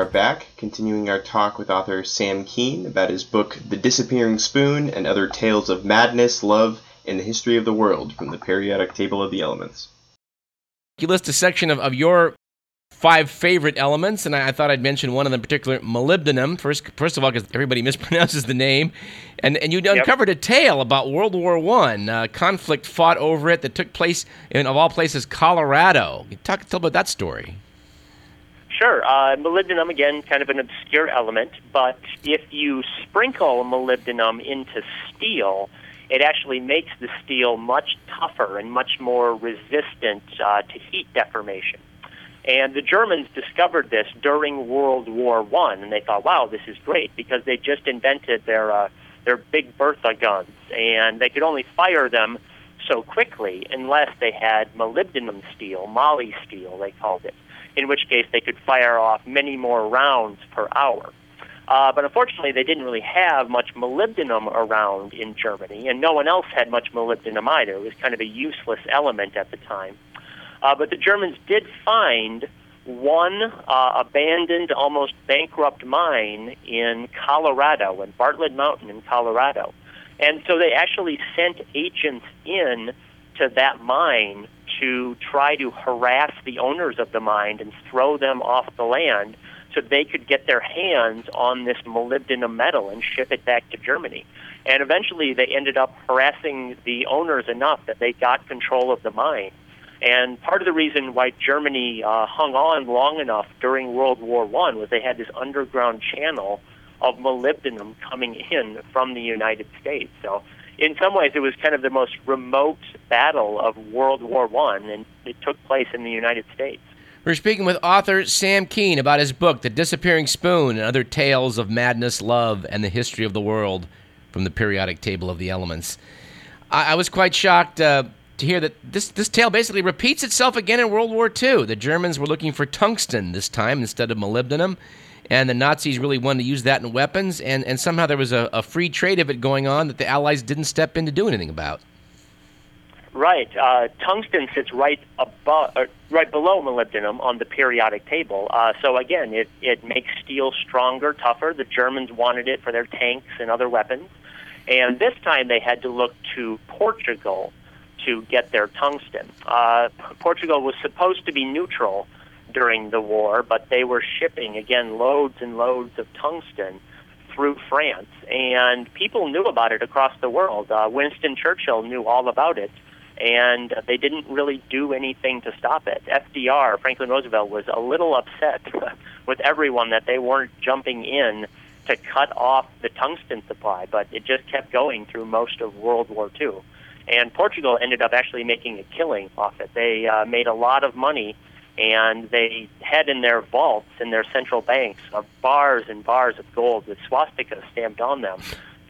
And we are back, continuing our talk with author Sam Kean about his book The Disappearing Spoon and Other Tales of Madness, Love, and the History of the World from the Periodic Table of the Elements. You list a section of, of your five favorite elements, and I, I, thought I'd mention one of them in particular, molybdenum. First, first of all, because everybody mispronounces the name, and and you yep. uncovered a tale about World War One uh, conflict fought over it that took place in of all places, Colorado. Talk, tell about that story. Sure. Uh, molybdenum, again, kind of an obscure element, but if you sprinkle molybdenum into steel, it actually makes the steel much tougher and much more resistant uh, to heat deformation. And the Germans discovered this during World War One, and they thought, "Wow, this is great," because they just invented their uh, their big Bertha guns, and they could only fire them so quickly unless they had molybdenum steel, moly steel, they called it in which case they could fire off many more rounds per hour. Uh, but unfortunately, they didn't really have much molybdenum around in Germany, and no one else had much molybdenum either. It was kind of a useless element at the time. Uh, but the Germans did find one uh, abandoned, almost bankrupt mine in Colorado, in Bartlett Mountain in Colorado. And so they actually sent agents in to that mine to try to harass the owners of the mine and throw them off the land so they could get their hands on this molybdenum metal and ship it back to Germany. And eventually they ended up harassing the owners enough that they got control of the mine. And part of the reason why Germany uh, hung on long enough during World War One was they had this underground channel of molybdenum coming in from the United States. So in some ways, it was kind of the most remote battle of World War One, and it took place in the United States. We're speaking with author Sam Kean about his book, The Disappearing Spoon and Other Tales of Madness, Love, and the History of the World from the Periodic Table of the Elements. I, I was quite shocked uh, to hear that this, this tale basically repeats itself again in World War II. The Germans were looking for tungsten this time instead of molybdenum and the Nazis really wanted to use that in weapons, and, and somehow there was a, a free trade of it going on that the Allies didn't step in to do anything about. Right. Uh, tungsten sits right above, right below molybdenum on the periodic table. Uh, so again, it it makes steel stronger, tougher. The Germans wanted it for their tanks and other weapons, and this time they had to look to Portugal to get their tungsten. Uh, Portugal was supposed to be neutral during the war, but they were shipping, again, loads and loads of tungsten through France. And people knew about it across the world. Uh, Winston Churchill knew all about it, and they didn't really do anything to stop it. FDR, Franklin Roosevelt, was a little upset with everyone that they weren't jumping in to cut off the tungsten supply, but it just kept going through most of World War II. And Portugal ended up actually making a killing off it. They uh, made a lot of money and they had in their vaults in their central banks of bars and bars of gold with swastikas stamped on them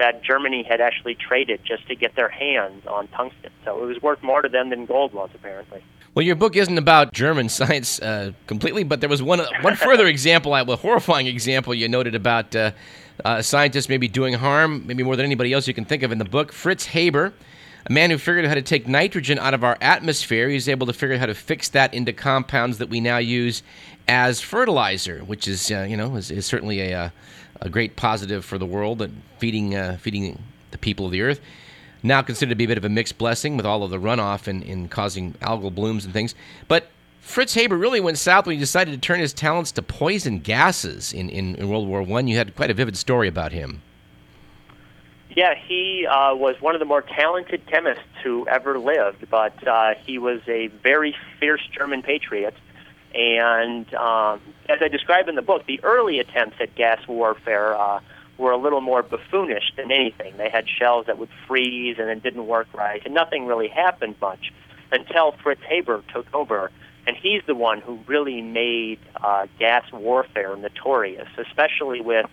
that Germany had actually traded just to get their hands on tungsten. So it was worth more to them than gold was, apparently. Well, your book isn't about German science uh, completely, but there was one one further example, a horrifying example you noted about uh, uh, scientists maybe doing harm, maybe more than anybody else you can think of in the book. Fritz Haber a man who figured out how to take nitrogen out of our atmosphere. He was able to figure out how to fix that into compounds that we now use as fertilizer, which is, uh, you know, is, is certainly a, uh, a great positive for the world and feeding, uh, feeding the people of the earth. Now considered to be a bit of a mixed blessing with all of the runoff and, and causing algal blooms and things. But Fritz Haber really went south when he decided to turn his talents to poison gases in, in, in World War One. You had quite a vivid story about him. Yeah, he uh, was one of the more talented chemists who ever lived, but uh, he was a very fierce German patriot. And um, as I describe in the book, the early attempts at gas warfare uh, were a little more buffoonish than anything. They had shells that would freeze and it didn't work right, and nothing really happened much until Fritz Haber took over. And he's the one who really made uh, gas warfare notorious, especially with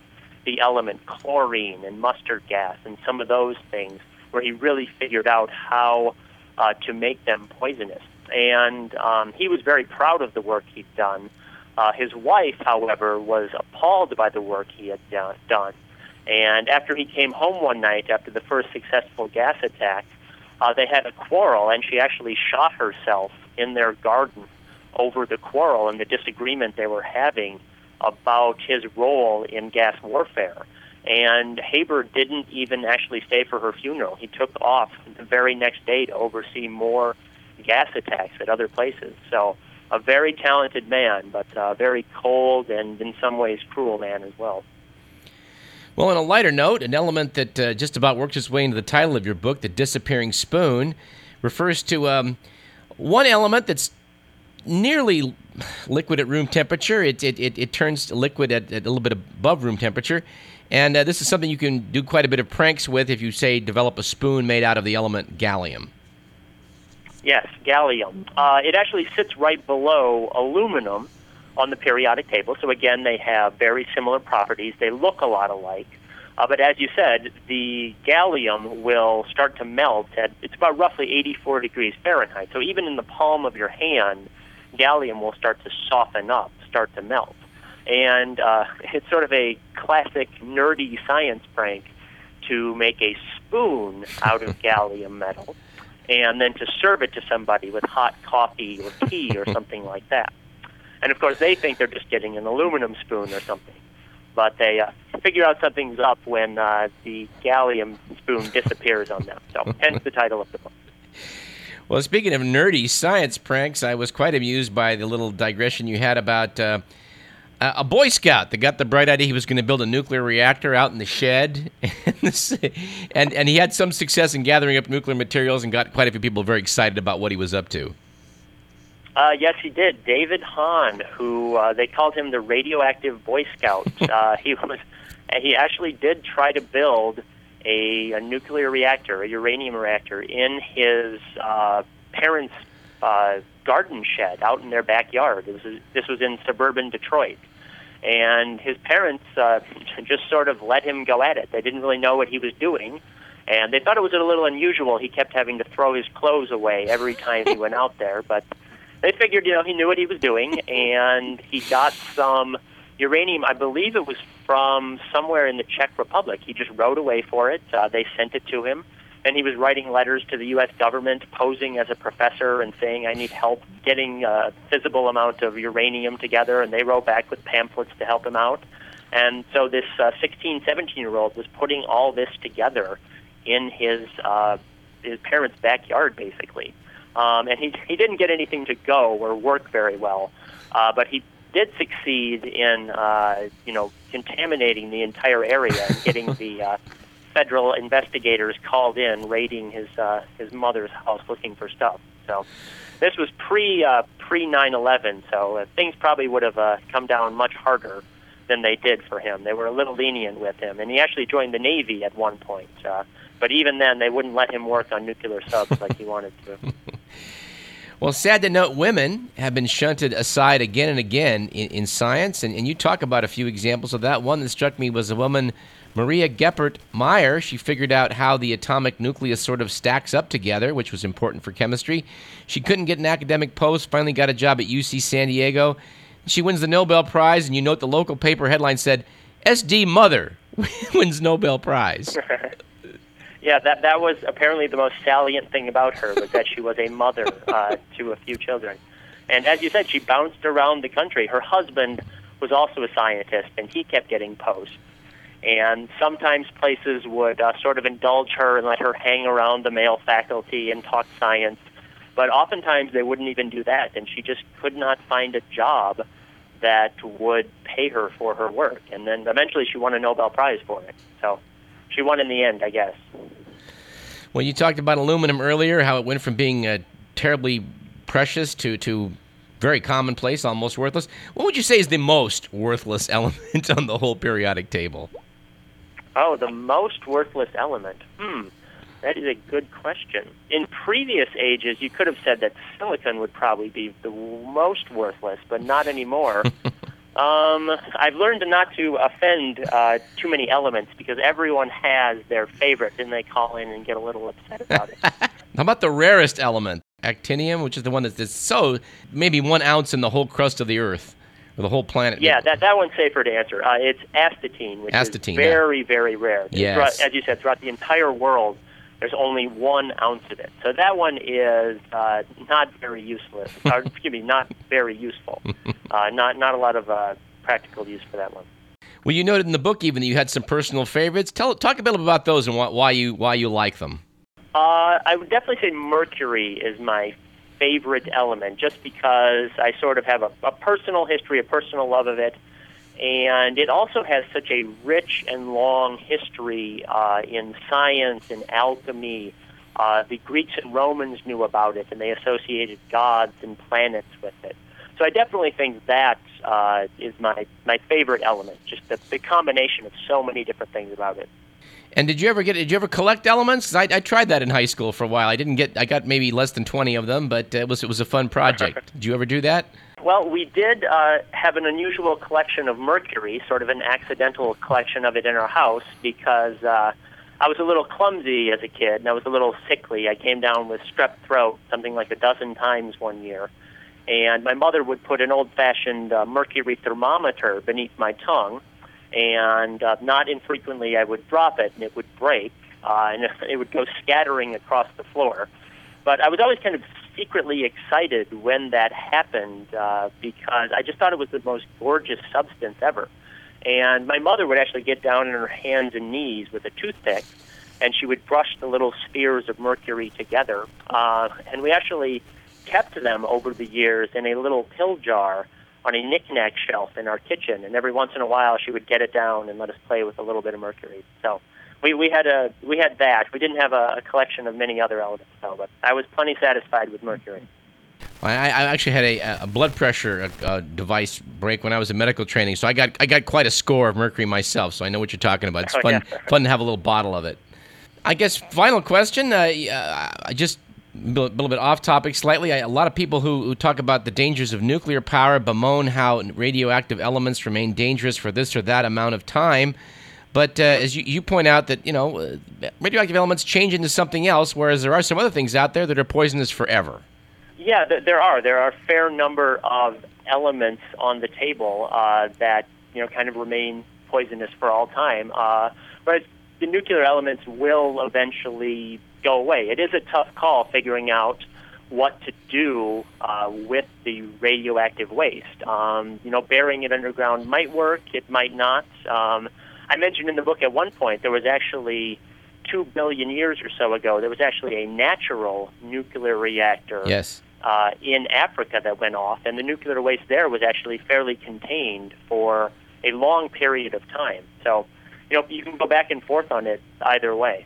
the element chlorine and mustard gas and some of those things, where he really figured out how uh, to make them poisonous. And um, he was very proud of the work he'd done. Uh, his wife, however, was appalled by the work he had done. And after he came home one night after the first successful gas attack, uh, they had a quarrel, and she actually shot herself in their garden over the quarrel and the disagreement they were having about his role in gas warfare. And Haber didn't even actually stay for her funeral. He took off the very next day to oversee more gas attacks at other places. So, a very talented man, but a very cold and in some ways cruel man as well. Well, on a lighter note, an element that uh, just about works its way into the title of your book, The Disappearing Spoon, refers to um, one element that's nearly liquid at room temperature. It, it, it, it turns liquid at, at, a little bit above room temperature. And uh, this is something you can do quite a bit of pranks with if you, say, develop a spoon made out of the element gallium. Yes, gallium. Uh, it actually sits right below aluminum on the periodic table. So again, they have very similar properties. They look a lot alike. Uh, but as you said, the gallium will start to melt at it's about roughly 84 degrees Fahrenheit. So even in the palm of your hand, gallium will start to soften up, start to melt. And uh, it's sort of a classic nerdy science prank to make a spoon out of gallium metal and then to serve it to somebody with hot coffee or tea or something like that. And of course, they think they're just getting an aluminum spoon or something. But they uh, figure out something's up when uh, the gallium spoon disappears on them. So, hence the title of the book. Well, speaking of nerdy science pranks, I was quite amused by the little digression you had about uh, a Boy Scout that got the bright idea he was going to build a nuclear reactor out in the shed, and and he had some success in gathering up nuclear materials and got quite a few people very excited about what he was up to. Uh, yes, he did. David Hahn, who uh, they called him the radioactive Boy Scout. uh, he was he actually did try to build a, a nuclear reactor, a uranium reactor, in his uh, parents' uh, garden shed out in their backyard. This was, this was in suburban Detroit. And his parents uh, just sort of let him go at it. They didn't really know what he was doing. And they thought it was a little unusual. He kept having to throw his clothes away every time he went out there. But they figured, you know, he knew what he was doing. And he got some uranium. I believe it was from somewhere in the Czech Republic. He just wrote away for it. Uh, they sent it to him and he was writing letters to the U.S. government, posing as a professor and saying, "I need help getting a visible amount of uranium together." And they wrote back with pamphlets to help him out. And so this uh, 16, 17 year old was putting all this together in his uh, his parents' backyard, basically. Um, and he he didn't get anything to go or work very well, uh, but he did succeed in uh, you know contaminating the entire area and getting the uh, federal investigators called in raiding his uh, his mother's house looking for stuff. So this was pre uh, pre 9/11, so uh, things probably would have uh, come down much harder than they did for him. They were a little lenient with him, and he actually joined the Navy at one point. Uh, but even then, they wouldn't let him work on nuclear subs like he wanted to. Well, sad to note, women have been shunted aside again and again in, in science, and, and you talk about a few examples of that. One that struck me was a woman Maria Goeppert Mayer, she figured out how the atomic nucleus sort of stacks up together, which was important for chemistry. She couldn't get an academic post, finally got a job at UC San Diego. She wins the Nobel Prize, and you note the local paper headline said, SD Mother wins Nobel Prize. yeah, that, that was apparently the most salient thing about her, was that she was a mother uh, to a few children. And as you said, she bounced around the country. Her husband was also a scientist, and he kept getting posts and sometimes places would uh, sort of indulge her and let her hang around the male faculty and talk science. But oftentimes they wouldn't even do that, and she just could not find a job that would pay her for her work. And then eventually she won a Nobel Prize for it. So she won in the end, I guess. Well, you talked about aluminum earlier, how it went from being uh, terribly precious to, to very commonplace, almost worthless. What would you say is the most worthless element on the whole periodic table? Oh, the most worthless element. Hmm. That is a good question. In previous ages, you could have said that silicon would probably be the most worthless, but not anymore. um, I've learned not to offend uh, too many elements because everyone has their favorite, and they call in and get a little upset about it. How about the rarest element, actinium, which is the one that's so maybe one ounce in the whole crust of the Earth? or the whole planet? Yeah, that that one's safer to answer. Uh, it's astatine, which astatine, is very, yeah. very rare. Yes. as you said, throughout the entire world, there's only one ounce of it. So that one is uh, not very useless. or, excuse me, not very useful. uh, not not a lot of uh, practical use for that one. Well, you noted in the book even that you had some personal favorites. Tell talk a bit about those and why you why you like them. Uh, I would definitely say mercury is my favorite element, just because I sort of have a, a personal history, a personal love of it, and it also has such a rich and long history uh, in science and alchemy. Uh, the Greeks and Romans knew about it, and they associated gods and planets with it. So I definitely think that uh, is my my favorite element. Just the, the combination of so many different things about it. And did you ever get? Did you ever collect elements? I, I tried that in high school for a while. I didn't get. I got maybe less than twenty of them, but it was it was a fun project. did you ever do that? Well, we did uh, have an unusual collection of mercury, sort of an accidental collection of it in our house because uh, I was a little clumsy as a kid and I was a little sickly. I came down with strep throat something like a dozen times one year. And my mother would put an old fashioned uh, mercury thermometer beneath my tongue and uh, not infrequently I would drop it and it would break uh, and it would go scattering across the floor. But I was always kind of secretly excited when that happened uh, because I just thought it was the most gorgeous substance ever. And my mother would actually get down on her hands and knees with a toothpick and she would brush the little spheres of mercury together. Uh, and we actually kept them over the years in a little pill jar on a knickknack shelf in our kitchen, and every once in a while she would get it down and let us play with a little bit of mercury. So we, we had a we had that. We didn't have a, a collection of many other elements, though, but I was plenty satisfied with mercury. I, I actually had a, a blood pressure uh, device break when I was in medical training, so I got I got quite a score of mercury myself. So I know what you're talking about. It's Oh, fun yeah. fun to have a little bottle of it. I guess final question. Uh, uh, I just a little bit off topic slightly. I, a lot of people who, who talk about the dangers of nuclear power bemoan how radioactive elements remain dangerous for this or that amount of time. But uh, as you, you point out, that you know, uh, radioactive elements change into something else, whereas there are some other things out there that are poisonous forever. Yeah, th- there are. There are a fair number of elements on the table uh, that you know kind of remain poisonous for all time. Uh, whereas the nuclear elements will eventually go away. It is a tough call figuring out what to do uh, with the radioactive waste. Um, you know, burying it underground might work. It might not. Um, I mentioned in the book at one point there was actually two billion years or so ago there was actually a natural nuclear reactor Yes. uh, in Africa that went off, and the nuclear waste there was actually fairly contained for a long period of time. So, you know, you can go back and forth on it either way.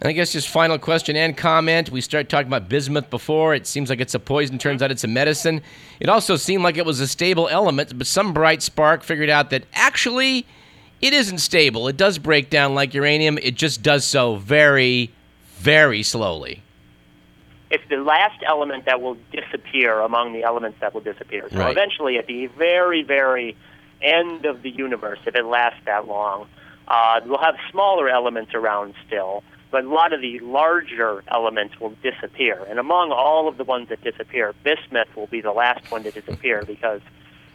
And I guess just final question and comment. We started talking about bismuth before. It seems like it's a poison. Turns out it's a medicine. It also seemed like it was a stable element, but some bright spark figured out that actually it isn't stable. It does break down like uranium. It just does so very, very slowly. It's the last element that will disappear among the elements that will disappear. So Right. eventually, at the very, very end of the universe, if it lasts that long, uh, we'll have smaller elements around still, but a lot of the larger elements will disappear. And among all of the ones that disappear, bismuth will be the last one to disappear because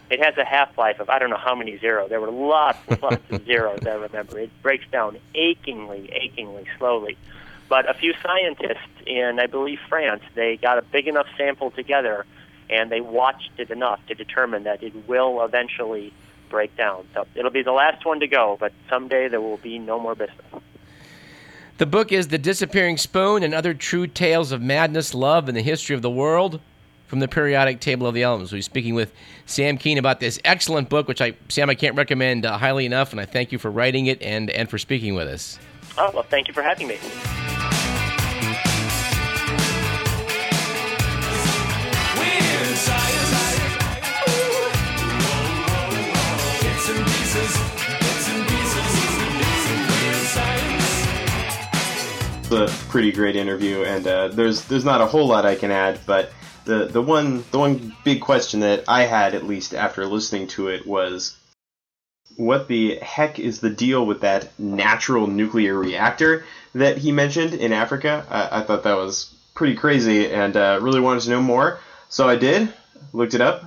it has a half-life of I don't know how many zeros. There were lots and lots of zeros. I remember it breaks down achingly, achingly slowly. But a few scientists in, I believe, France, they got a big enough sample together, and they watched it enough to determine that it will eventually break down. So it'll be the last one to go, but someday there will be no more bismuth. The book is The Disappearing Spoon and Other True Tales of Madness, Love, and the History of the World from the Periodic Table of the Elements. We're speaking with Sam Kean about this excellent book, which I, Sam, I can't recommend uh, highly enough, and I thank you for writing it and, and for speaking with us. Oh well, thank you for having me. Weird science. Bits and pieces, bits and pieces, bits science. It's a pretty great interview, and uh, there's there's not a whole lot I can add, but the the one the one big question that I had at least after listening to it was, what the heck is the deal with that natural nuclear reactor that he mentioned in Africa? I, I thought that was pretty crazy, and uh, really wanted to know more. So I did, looked it up,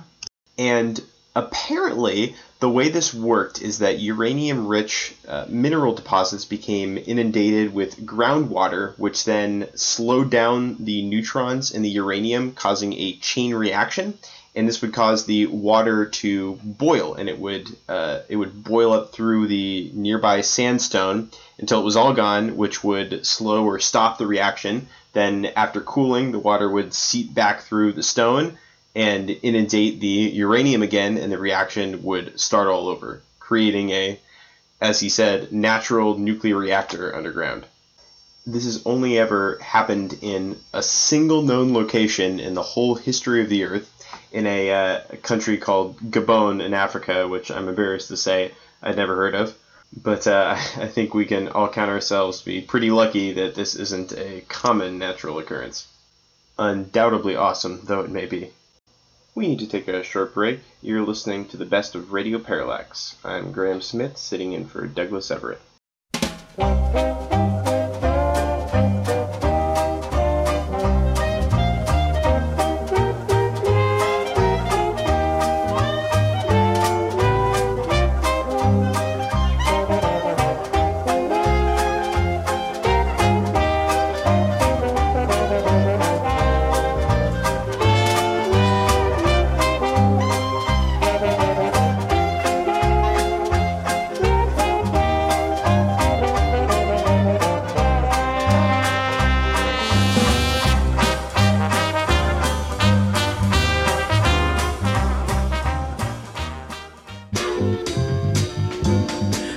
and apparently the way this worked is that uranium rich uh, mineral deposits became inundated with groundwater which then slowed down the neutrons in the uranium causing a chain reaction and this would cause the water to boil, and it would uh, it would boil up through the nearby sandstone until it was all gone, which would slow or stop the reaction. Then, after cooling, the water would seep back through the stone and inundate the uranium again, and the reaction would start all over, creating a, as he said, natural nuclear reactor underground. This has only ever happened in a single known location in the whole history of the Earth, in a, uh, country called Gabon in Africa, which I'm embarrassed to say I'd never heard of. But uh, I think we can all count ourselves to be pretty lucky that this isn't a common natural occurrence. Undoubtedly awesome, though it may be. We need to take a short break. You're listening to the best of Radio Parallax. I'm Graham Smith, sitting in for Douglas Everett.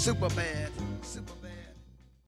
super bad.